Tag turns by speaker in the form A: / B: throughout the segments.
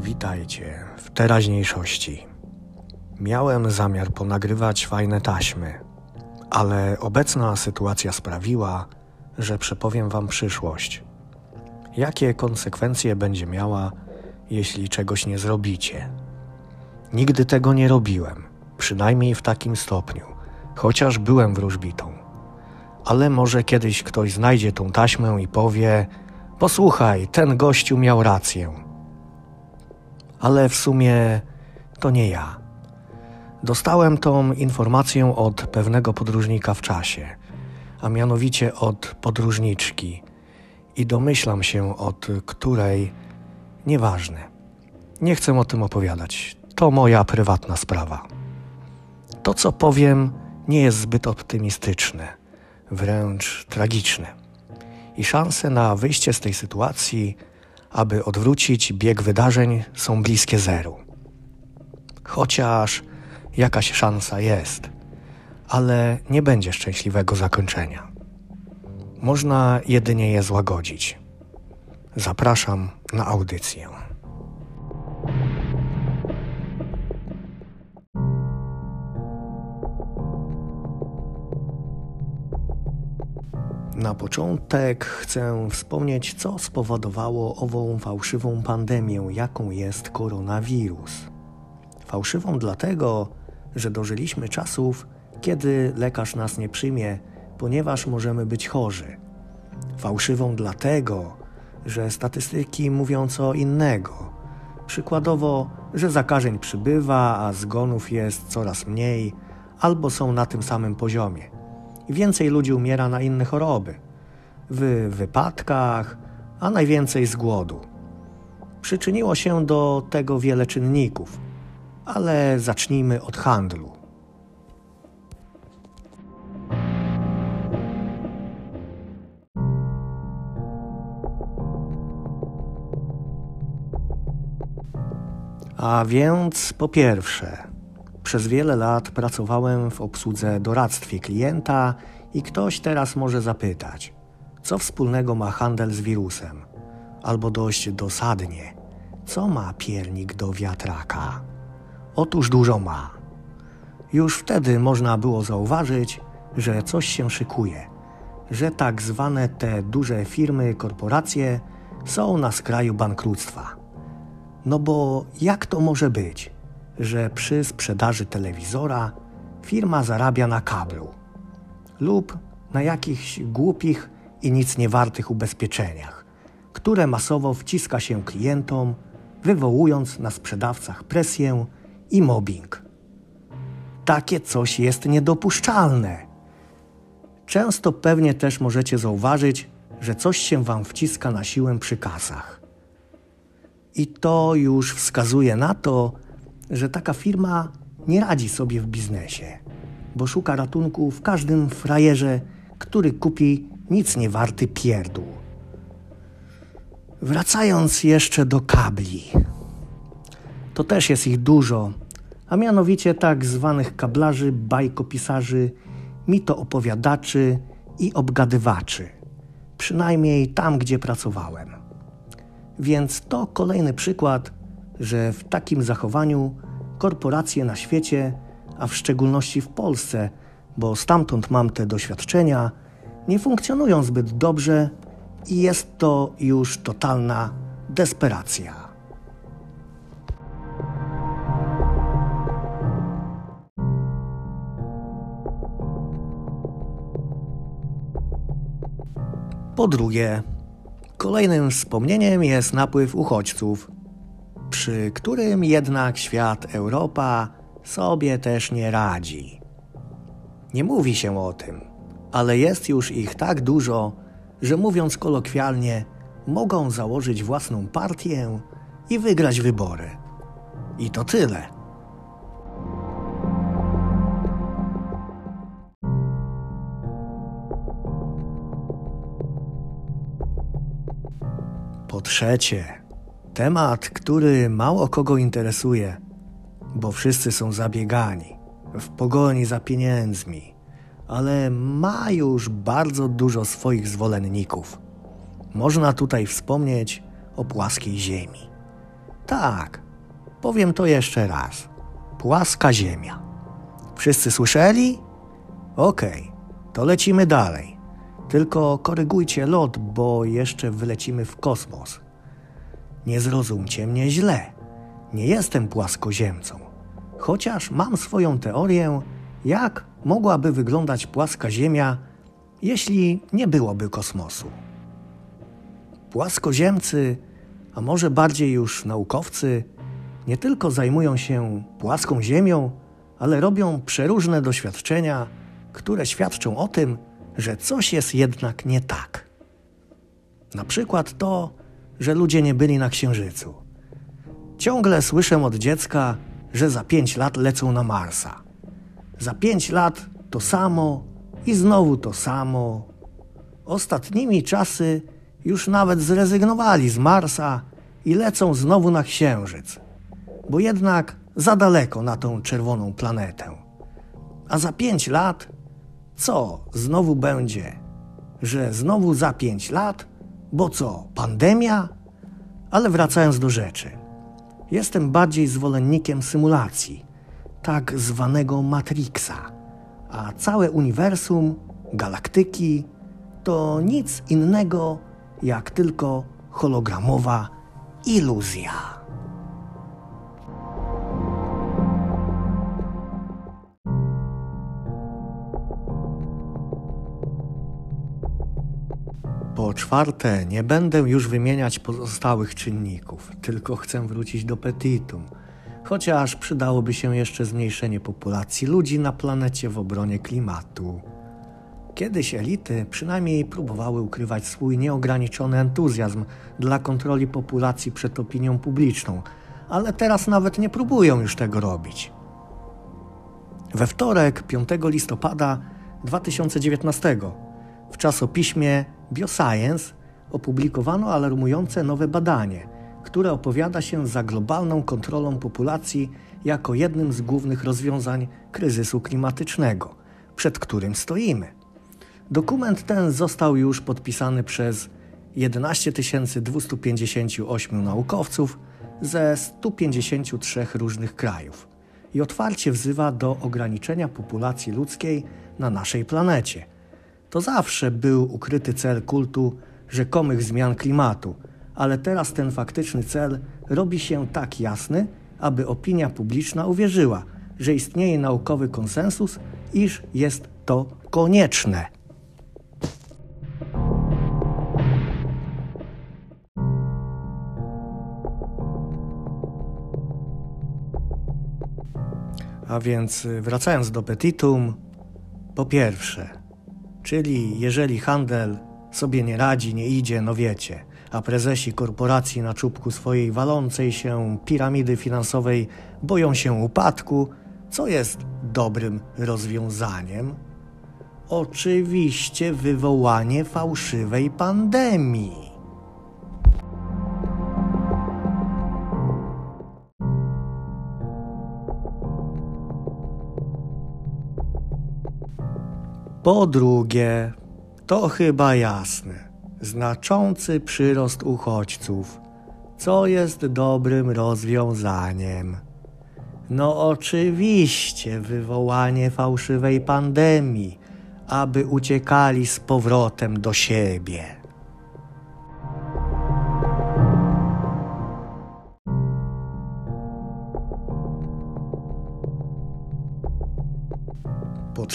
A: Witajcie w teraźniejszości. Miałem zamiar ponagrywać fajne taśmy, ale obecna sytuacja sprawiła, że przepowiem Wam przyszłość. Jakie konsekwencje będzie miała, jeśli czegoś nie zrobicie? Nigdy tego nie robiłem, przynajmniej w takim stopniu, chociaż byłem wróżbitą. Ale może kiedyś ktoś znajdzie tą taśmę i powie: Posłuchaj, ten gościu miał rację. Ale w sumie to nie ja. Dostałem tą informację od pewnego podróżnika w czasie, a mianowicie od podróżniczki i domyślam się od której nieważne. Nie chcę o tym opowiadać. To moja prywatna sprawa. To, co powiem, nie jest zbyt optymistyczne, wręcz tragiczne. I szanse na wyjście z tej sytuacji, aby odwrócić bieg wydarzeń, są bliskie zeru. Chociaż jakaś szansa jest, ale nie będzie szczęśliwego zakończenia. Można jedynie je złagodzić. Zapraszam na audycję. Na początek chcę wspomnieć, co spowodowało ową fałszywą pandemię, jaką jest koronawirus. Fałszywą dlatego, że dożyliśmy czasów, kiedy lekarz nas nie przyjmie, ponieważ możemy być chorzy. Fałszywą dlatego, że statystyki mówią co innego. Przykładowo, że zakażeń przybywa, a zgonów jest coraz mniej, albo są na tym samym poziomie. Więcej ludzi umiera na inne choroby. W wypadkach, a najwięcej z głodu. Przyczyniło się do tego wiele czynników ale zacznijmy od handlu. A więc po pierwsze, przez wiele lat pracowałem w obsłudze doradztwie klienta i ktoś teraz może zapytać, co wspólnego ma handel z wirusem? Albo dość dosadnie, co ma piernik do wiatraka? Otóż dużo ma. Już wtedy można było zauważyć, że coś się szykuje, że tak zwane te duże firmy, korporacje są na skraju bankructwa. No bo jak to może być, że przy sprzedaży telewizora firma zarabia na kablu lub na jakichś głupich i nic nie wartych ubezpieczeniach, które masowo wciska się klientom, wywołując na sprzedawcach presję i mobbing. Takie coś jest niedopuszczalne. Często pewnie też możecie zauważyć, że coś się wam wciska na siłę przy kasach. I to już wskazuje na to, że taka firma nie radzi sobie w biznesie, bo szuka ratunku w każdym frajerze, który kupi nic nie warty pierdół. Wracając jeszcze do kabli to też jest ich dużo, a mianowicie tak zwanych kablarzy, bajkopisarzy, mitoopowiadaczy i obgadywaczy. Przynajmniej tam, gdzie pracowałem. Więc to kolejny przykład, że w takim zachowaniu korporacje na świecie, a w szczególności w Polsce, bo stamtąd mam te doświadczenia, nie funkcjonują zbyt dobrze i jest to już totalna desperacja. Po drugie, kolejnym wspomnieniem jest napływ uchodźców, przy którym jednak świat Europa sobie też nie radzi. Nie mówi się o tym, ale jest już ich tak dużo, że mówiąc kolokwialnie, mogą założyć własną partię i wygrać wybory. I to tyle. Po trzecie, temat, który mało kogo interesuje, bo wszyscy są zabiegani, w pogoni za pieniędzmi, ale ma już bardzo dużo swoich zwolenników. Można tutaj wspomnieć o płaskiej Ziemi. Tak, powiem to jeszcze raz. Płaska ziemia. Wszyscy słyszeli? Okej, okay, to lecimy dalej. Tylko korygujcie lot, bo jeszcze wylecimy w kosmos. Nie zrozumcie mnie źle. Nie jestem płaskoziemcą. Chociaż mam swoją teorię, jak mogłaby wyglądać płaska Ziemia, jeśli nie byłoby kosmosu. Płaskoziemcy, a może bardziej już naukowcy, nie tylko zajmują się płaską Ziemią, ale robią przeróżne doświadczenia, które świadczą o tym, że coś jest jednak nie tak. Na przykład to, że ludzie nie byli na Księżycu. Ciągle słyszę od dziecka, że za pięć lat lecą na Marsa. Za pięć lat to samo i znowu to samo. Ostatnimi czasy już nawet zrezygnowali z Marsa i lecą znowu na Księżyc, bo jednak za daleko na tą czerwoną planetę. A za pięć lat co znowu będzie? Że znowu za pięć lat? Bo co, pandemia? Ale wracając do rzeczy. Jestem bardziej zwolennikiem symulacji, tak zwanego Matrixa, a całe uniwersum, galaktyki to nic innego jak tylko hologramowa iluzja. Po czwarte, nie będę już wymieniać pozostałych czynników, tylko chcę wrócić do petitum. Chociaż przydałoby się jeszcze zmniejszenie populacji ludzi na planecie w obronie klimatu. Kiedyś elity przynajmniej próbowały ukrywać swój nieograniczony entuzjazm dla kontroli populacji przed opinią publiczną, ale teraz nawet nie próbują już tego robić. We wtorek, 5 listopada 2019 w czasopiśmie Bioscience opublikowano alarmujące nowe badanie, które opowiada się za globalną kontrolą populacji jako jednym z głównych rozwiązań kryzysu klimatycznego, przed którym stoimy. Dokument ten został już podpisany przez 11 258 naukowców ze 153 różnych krajów i otwarcie wzywa do ograniczenia populacji ludzkiej na naszej planecie – to zawsze był ukryty cel kultu rzekomych zmian klimatu, ale teraz ten faktyczny cel robi się tak jasny, aby opinia publiczna uwierzyła, że istnieje naukowy konsensus, iż jest to konieczne. A więc wracając do petitum, po pierwsze, Czyli jeżeli handel sobie nie radzi, nie idzie, no wiecie, a prezesi korporacji na czubku swojej walącej się piramidy finansowej boją się upadku, co jest dobrym rozwiązaniem? Oczywiście wywołanie fałszywej pandemii. Po drugie, to chyba jasne, znaczący przyrost uchodźców, co jest dobrym rozwiązaniem. No oczywiście wywołanie fałszywej pandemii, aby uciekali z powrotem do siebie.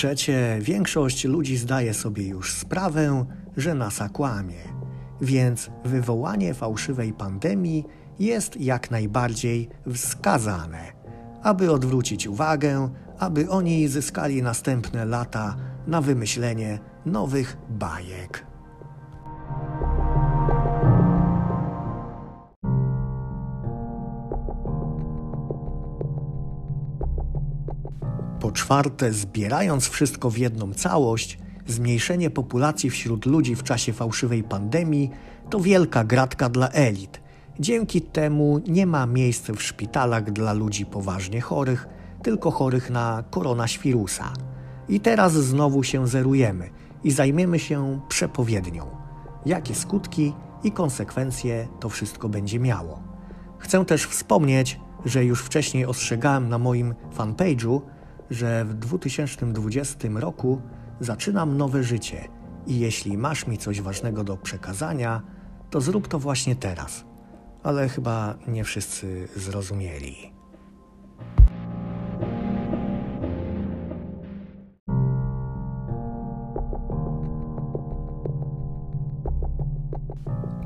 A: Trzecie, większość ludzi zdaje sobie już sprawę, że NASA kłamie, więc wywołanie fałszywej pandemii jest jak najbardziej wskazane, aby odwrócić uwagę, aby oni zyskali następne lata na wymyślenie nowych bajek. Po czwarte, zbierając wszystko w jedną całość, zmniejszenie populacji wśród ludzi w czasie fałszywej pandemii to wielka gratka dla elit. Dzięki temu nie ma miejsc w szpitalach dla ludzi poważnie chorych, tylko chorych na koronawirusa. I teraz znowu się zerujemy i zajmiemy się przepowiednią. Jakie skutki i konsekwencje to wszystko będzie miało. Chcę też wspomnieć, że już wcześniej ostrzegałem na moim fanpage'u, że w 2020 roku zaczynam nowe życie i jeśli masz mi coś ważnego do przekazania, to zrób to właśnie teraz. Ale chyba nie wszyscy zrozumieli.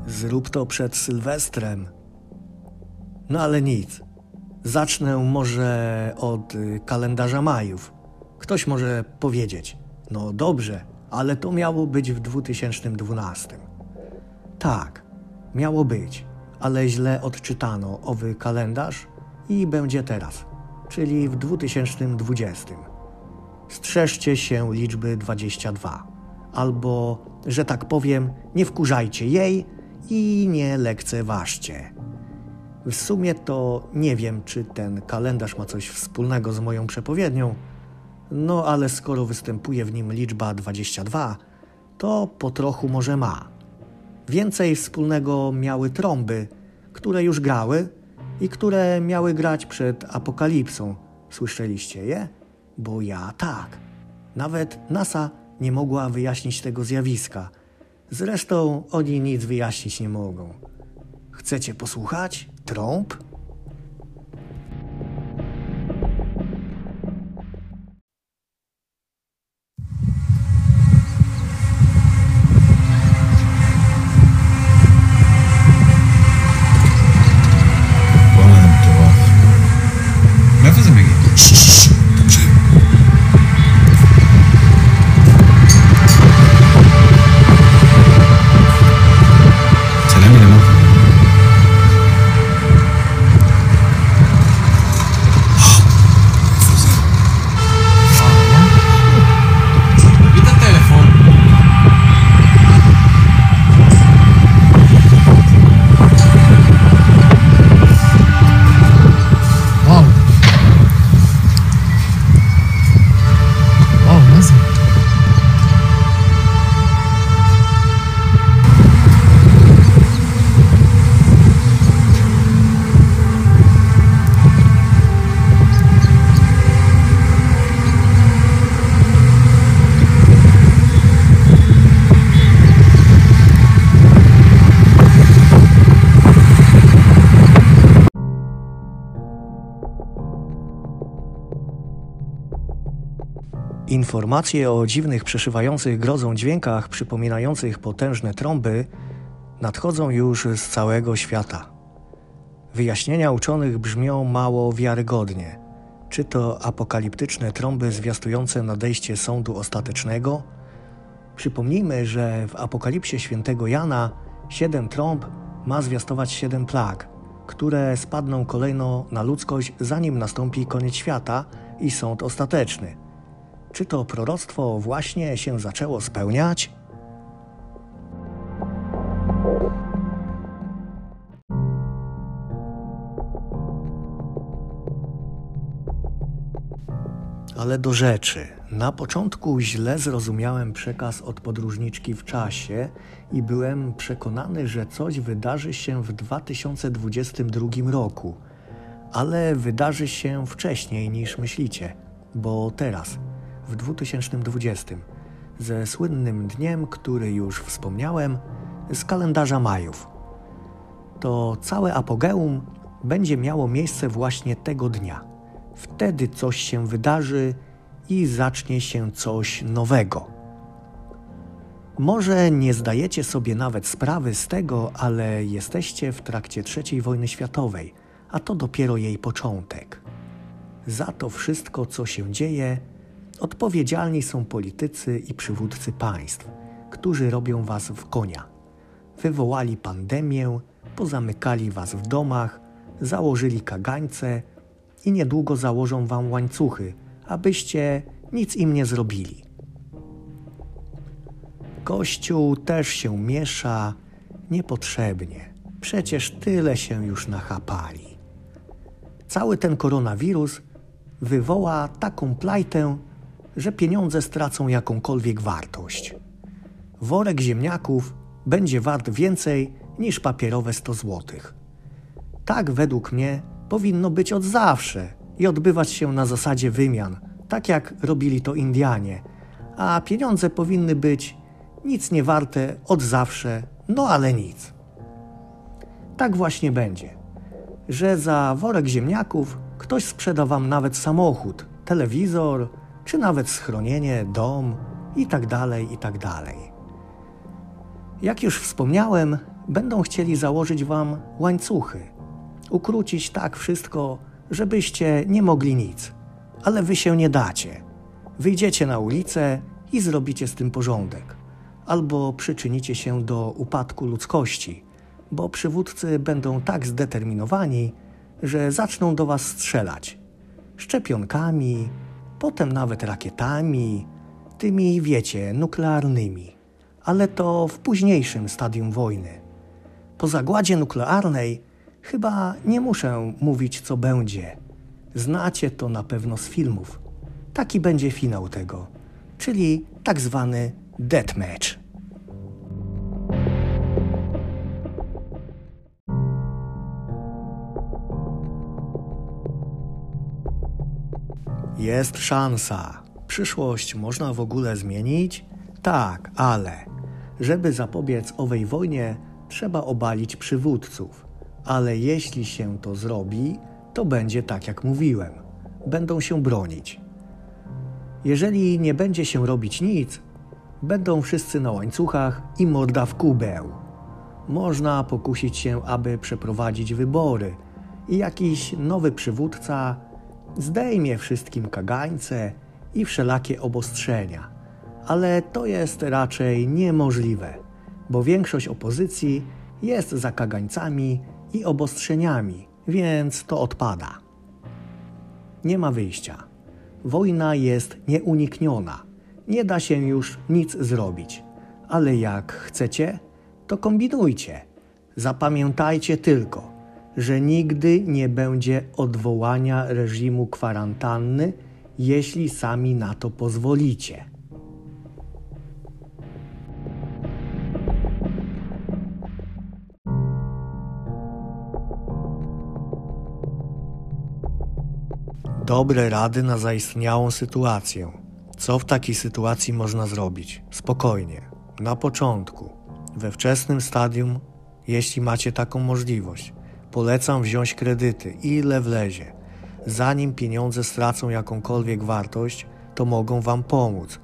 A: Zrób to przed Sylwestrem. No ale nic. Zacznę może od y, kalendarza Majów. Ktoś może powiedzieć: No dobrze, ale to miało być w 2012. Tak, miało być, ale źle odczytano owy kalendarz i będzie teraz, czyli w 2020. Strzeżcie się liczby 22, albo, że tak powiem, nie wkurzajcie jej i nie lekceważcie. W sumie to nie wiem, czy ten kalendarz ma coś wspólnego z moją przepowiednią, no ale skoro występuje w nim liczba 22, to po trochu może ma. Więcej wspólnego miały trąby, które już grały i które miały grać przed apokalipsą. Słyszeliście je? Bo ja tak. Nawet NASA nie mogła wyjaśnić tego zjawiska. Zresztą oni nic wyjaśnić nie mogą. Chcecie posłuchać? Trąb? Informacje o dziwnych, przeszywających grozą dźwiękach przypominających potężne trąby nadchodzą już z całego świata. Wyjaśnienia uczonych brzmią mało wiarygodnie. Czy to apokaliptyczne trąby zwiastujące nadejście sądu ostatecznego? Przypomnijmy, że w Apokalipsie świętego Jana siedem trąb ma zwiastować siedem plag, które spadną kolejno na ludzkość, zanim nastąpi koniec świata i sąd ostateczny. Czy to proroctwo właśnie się zaczęło spełniać? Ale do rzeczy. Na początku źle zrozumiałem przekaz od podróżniczki w czasie i byłem przekonany, że coś wydarzy się w 2022 roku. Ale wydarzy się wcześniej niż myślicie, bo teraz, w 2020, ze słynnym dniem, który już wspomniałem, z kalendarza Majów. To całe apogeum będzie miało miejsce właśnie tego dnia. Wtedy coś się wydarzy i zacznie się coś nowego. Może nie zdajecie sobie nawet sprawy z tego, ale jesteście w trakcie III wojny światowej, a to dopiero jej początek. Za to wszystko, co się dzieje, odpowiedzialni są politycy i przywódcy państw, którzy robią was w konia. Wywołali pandemię, pozamykali was w domach, założyli kagańce i niedługo założą wam łańcuchy, abyście nic im nie zrobili. Kościół też się miesza niepotrzebnie. Przecież tyle się już nachapali. Cały ten koronawirus wywoła taką plajtę, że pieniądze stracą jakąkolwiek wartość. Worek ziemniaków będzie wart więcej niż papierowe 100 złotych. Tak według mnie powinno być od zawsze i odbywać się na zasadzie wymian, tak jak robili to Indianie, a pieniądze powinny być nic nie warte od zawsze, no ale nic. Tak właśnie będzie, że za worek ziemniaków ktoś sprzeda wam nawet samochód, telewizor, czy nawet schronienie, dom i tak dalej, i tak. Jak już wspomniałem, będą chcieli założyć wam łańcuchy, ukrócić tak wszystko, żebyście nie mogli nic, ale wy się nie dacie. Wyjdziecie na ulicę i zrobicie z tym porządek, albo przyczynicie się do upadku ludzkości, bo przywódcy będą tak zdeterminowani, że zaczną do was strzelać szczepionkami, potem nawet rakietami, tymi, wiecie, nuklearnymi, ale to w późniejszym stadium wojny. Po zagładzie nuklearnej chyba nie muszę mówić, co będzie. Znacie to na pewno z filmów. Taki będzie finał tego, czyli tak zwany deathmatch. Jest szansa. Przyszłość można w ogóle zmienić? Tak, ale żeby zapobiec owej wojnie, trzeba obalić przywódców. Ale jeśli się to zrobi, to będzie tak jak mówiłem. Będą się bronić. Jeżeli nie będzie się robić nic, będą wszyscy na łańcuchach i morda w kubeł. Można pokusić się, aby przeprowadzić wybory i jakiś nowy przywódca zdejmie wszystkim kagańce i wszelakie obostrzenia. Ale to jest raczej niemożliwe, bo większość opozycji jest za kagańcami i obostrzeniami, więc to odpada. Nie ma wyjścia. Wojna jest nieunikniona. Nie da się już nic zrobić. Ale jak chcecie, to kombinujcie. Zapamiętajcie tylko – że nigdy nie będzie odwołania reżimu kwarantanny, jeśli sami na to pozwolicie. Dobre rady na zaistniałą sytuację. Co w takiej sytuacji można zrobić? Spokojnie, na początku, we wczesnym stadium, jeśli macie taką możliwość Polecam wziąć kredyty, ile wlezie. Zanim pieniądze stracą jakąkolwiek wartość, to mogą Wam pomóc.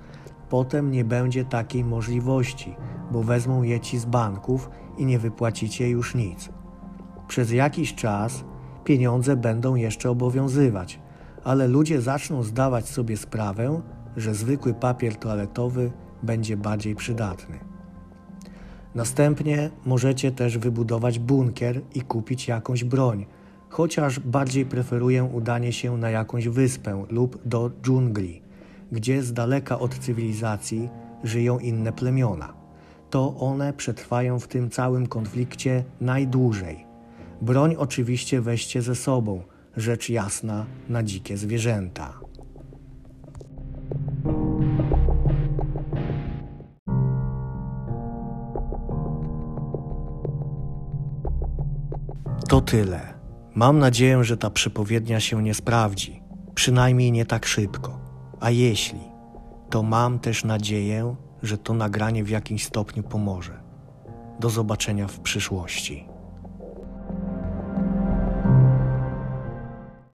A: Potem nie będzie takiej możliwości, bo wezmą je ci z banków i nie wypłacicie już nic. Przez jakiś czas pieniądze będą jeszcze obowiązywać, ale ludzie zaczną zdawać sobie sprawę, że zwykły papier toaletowy będzie bardziej przydatny. Następnie możecie też wybudować bunkier i kupić jakąś broń, chociaż bardziej preferuję udanie się na jakąś wyspę lub do dżungli, gdzie z daleka od cywilizacji żyją inne plemiona. To one przetrwają w tym całym konflikcie najdłużej. Broń oczywiście weźcie ze sobą, rzecz jasna na dzikie zwierzęta. To tyle. Mam nadzieję, że ta przepowiednia się nie sprawdzi, przynajmniej nie tak szybko. A jeśli, to mam też nadzieję, że to nagranie w jakimś stopniu pomoże. Do zobaczenia w przyszłości.